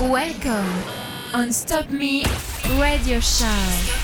Welcome on Stop Me Radio Show.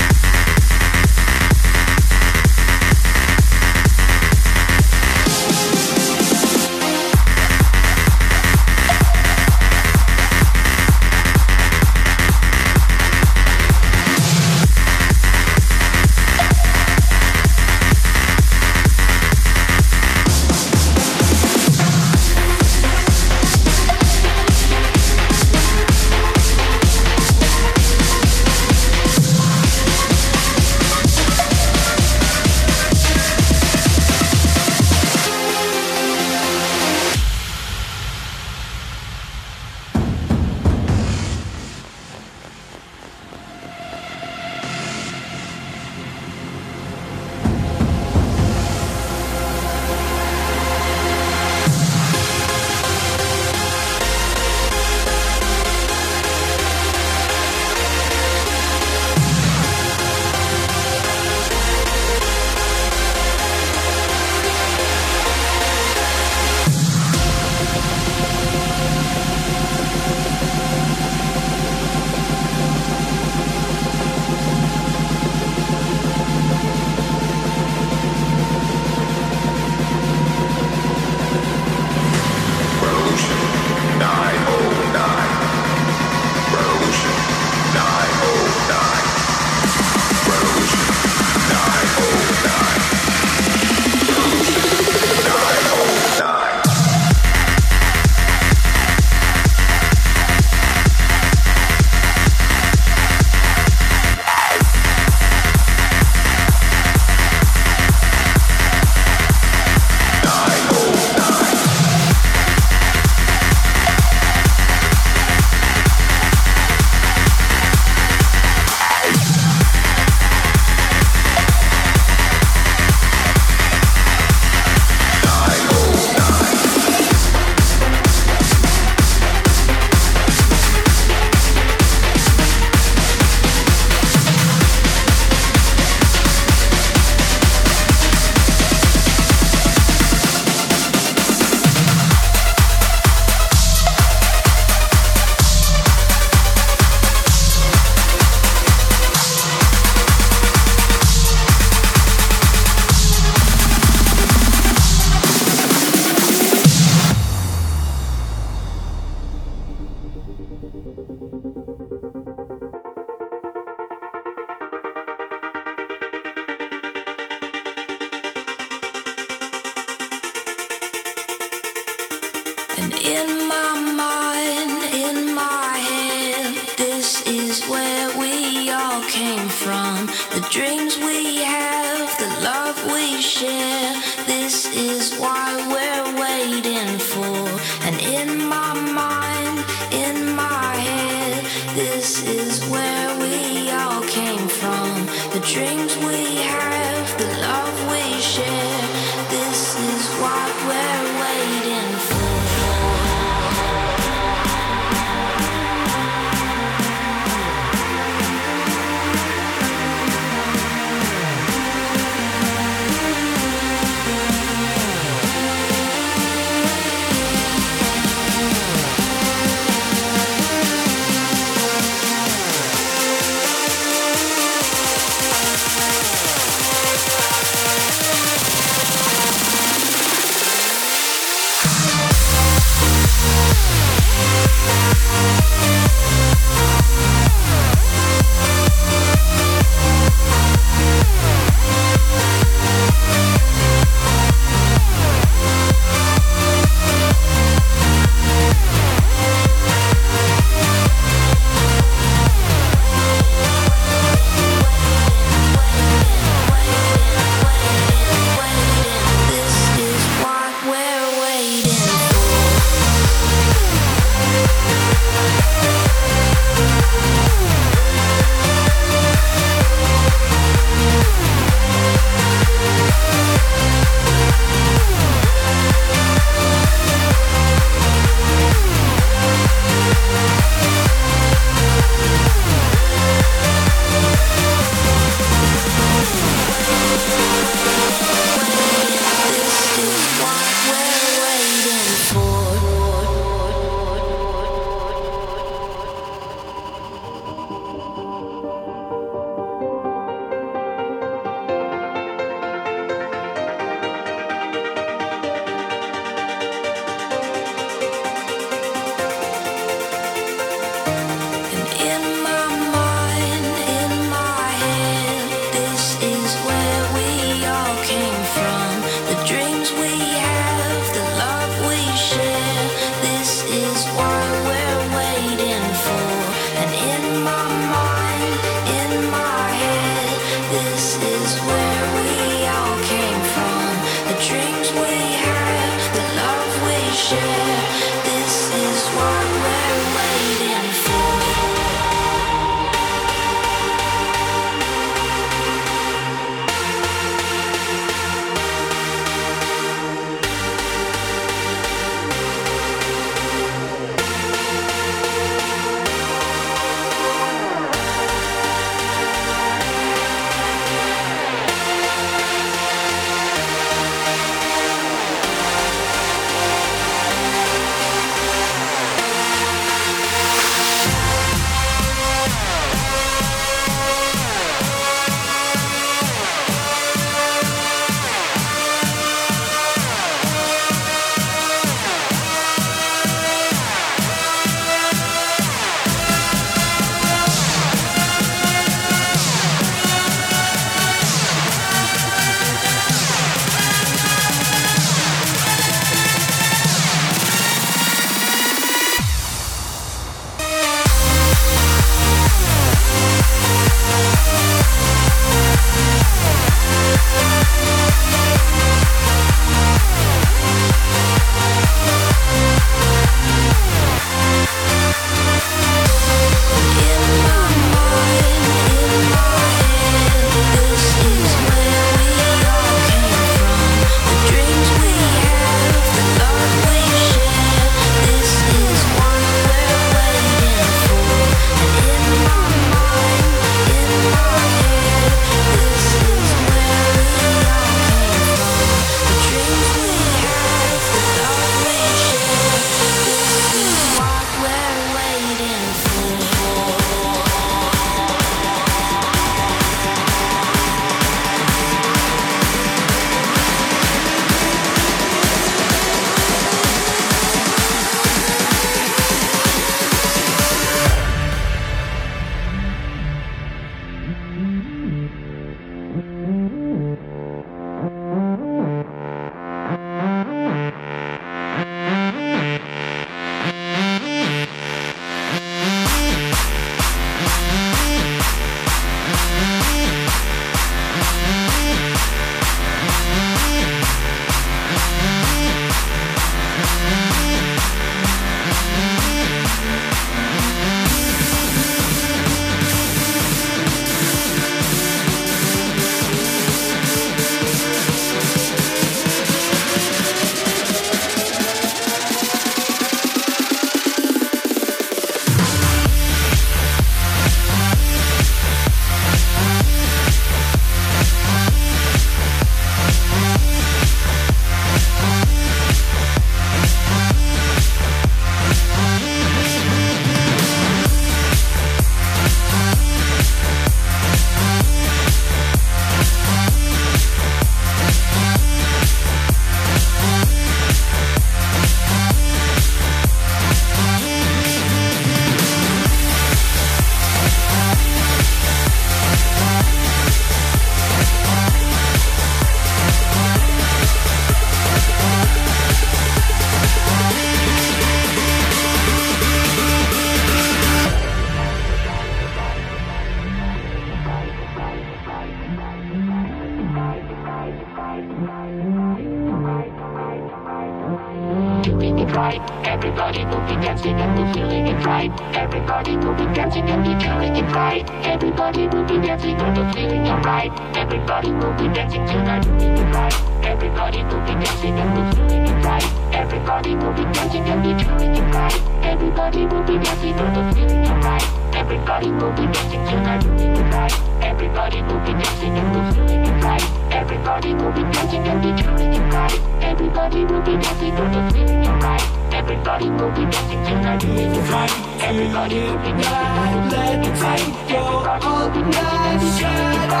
Everybody will be dancing and be feeling it right. Everybody will be dancing and be feeling it right. Everybody will be dancing and be feeling it right. Everybody will be dancing tonight, it right. Everybody will be dancing and be feeling it right. Everybody will be dancing and be feeling it right. Everybody will be dancing and be feeling it right. Everybody will be dancing be and be feeling it right. Everybody will be dancing and be feeling it right. Everybody will be dancing and be feeling it right. Everybody will be dancing tonight, doing it right. Everybody will be dancing and be feeling it right. Everybody will be dancing and be feeling it right. Everybody will be dancing and be feeling it right. Everybody will be dancing and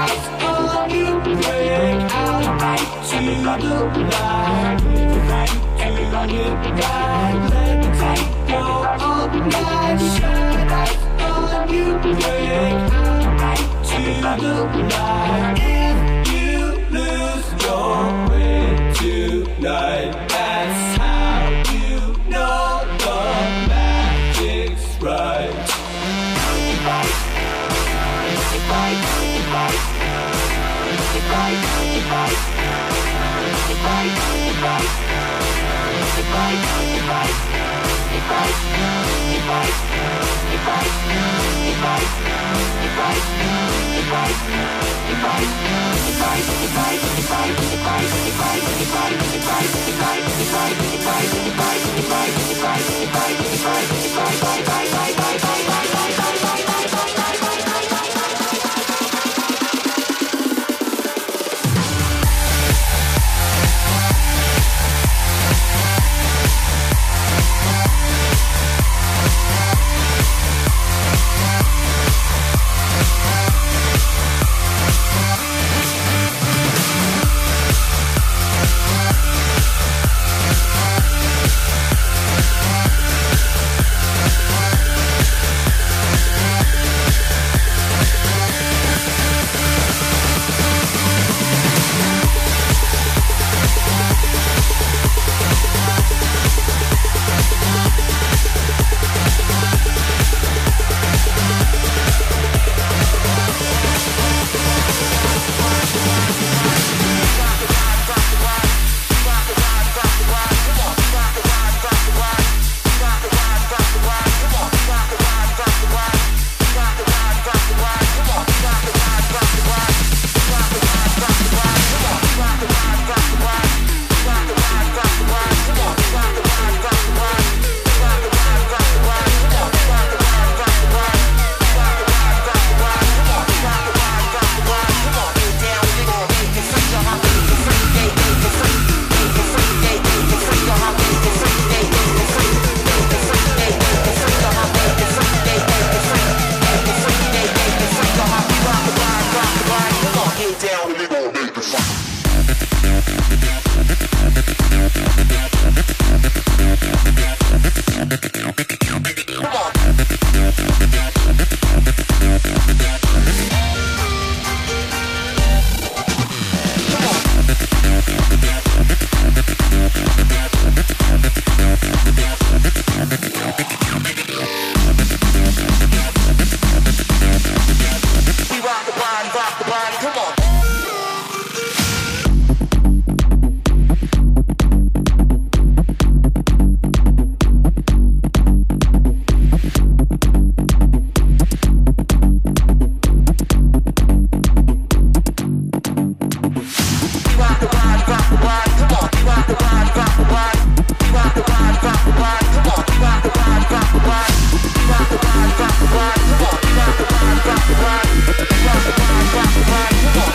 be feeling it right. Everybody be dancing If you lose your tonight, that's how you know the magic's right. Bye.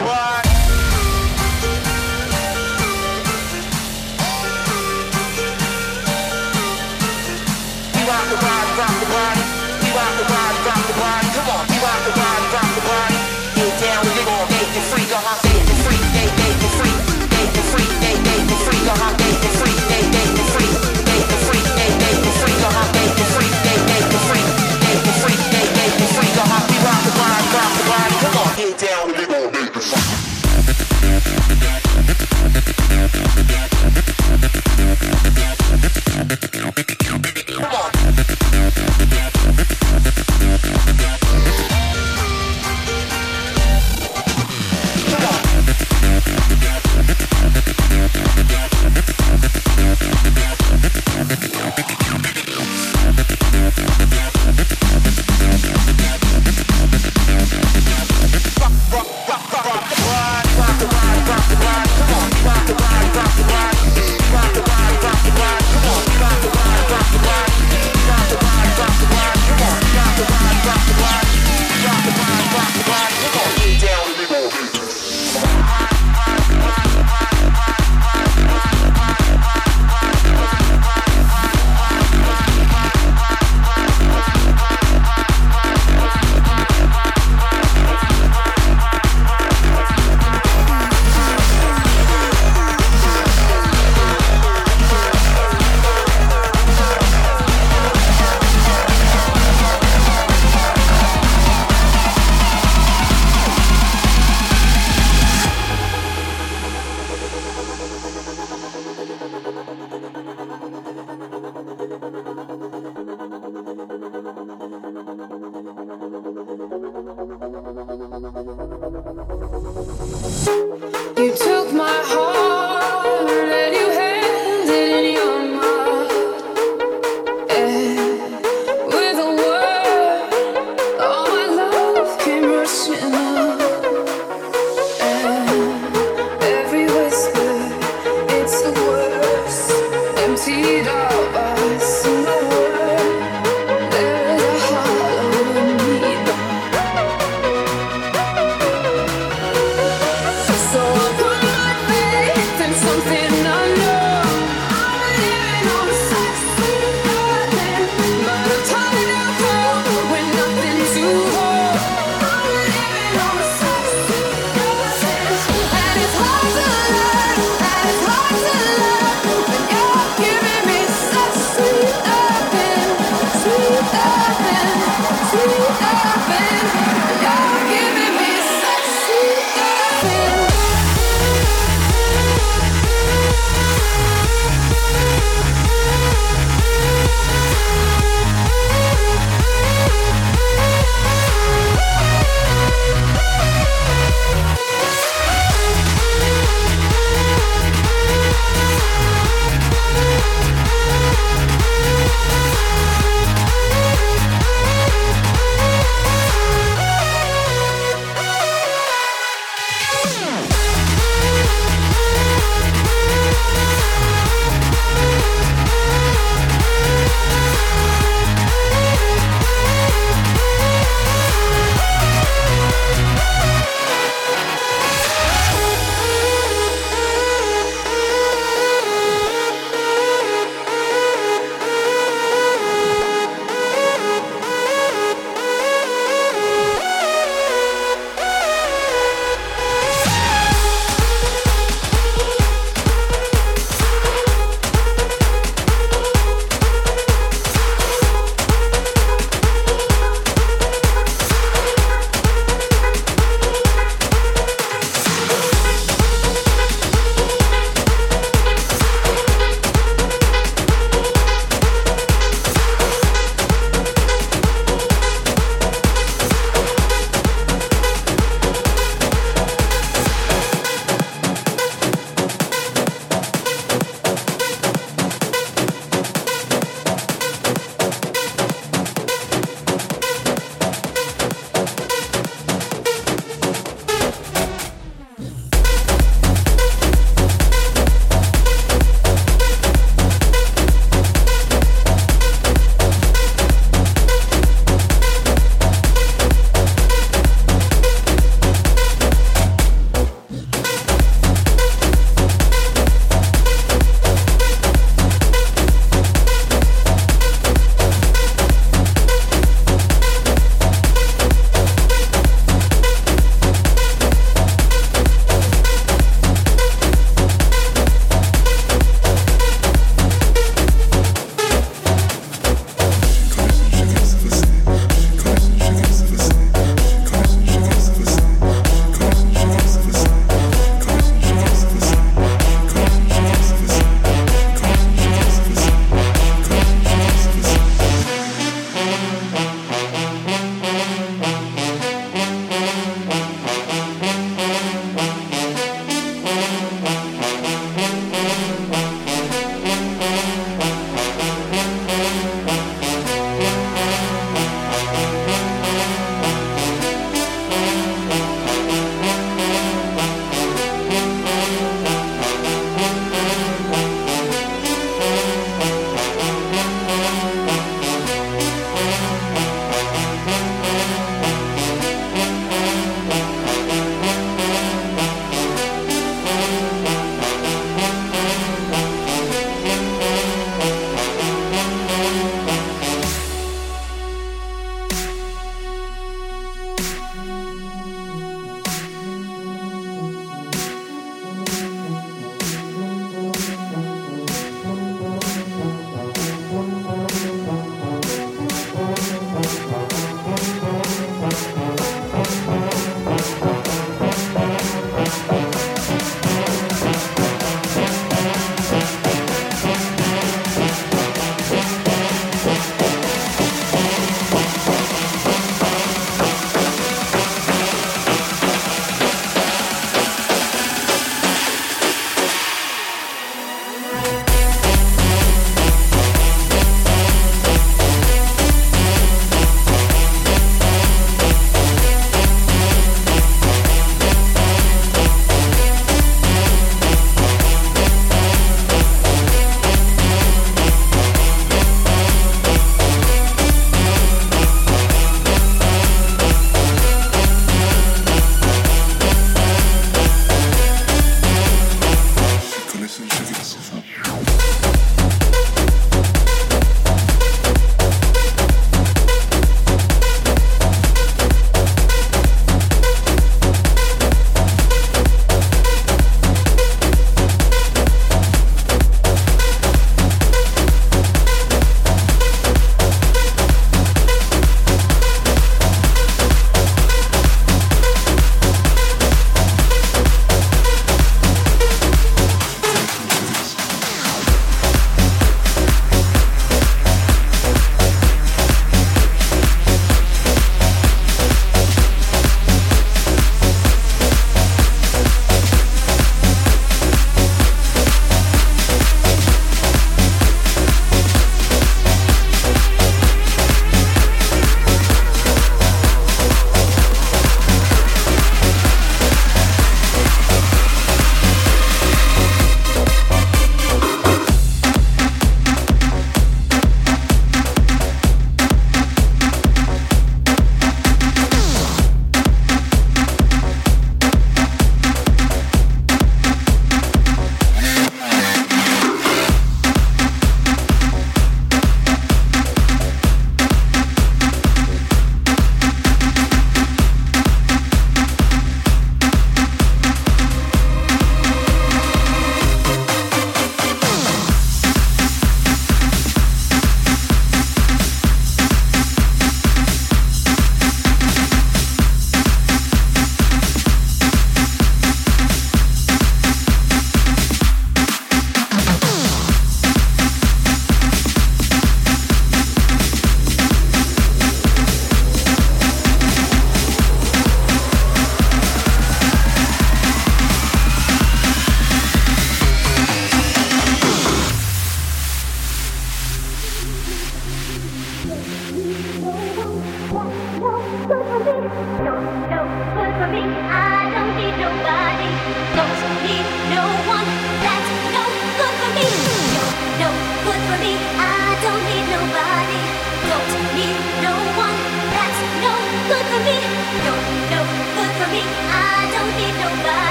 it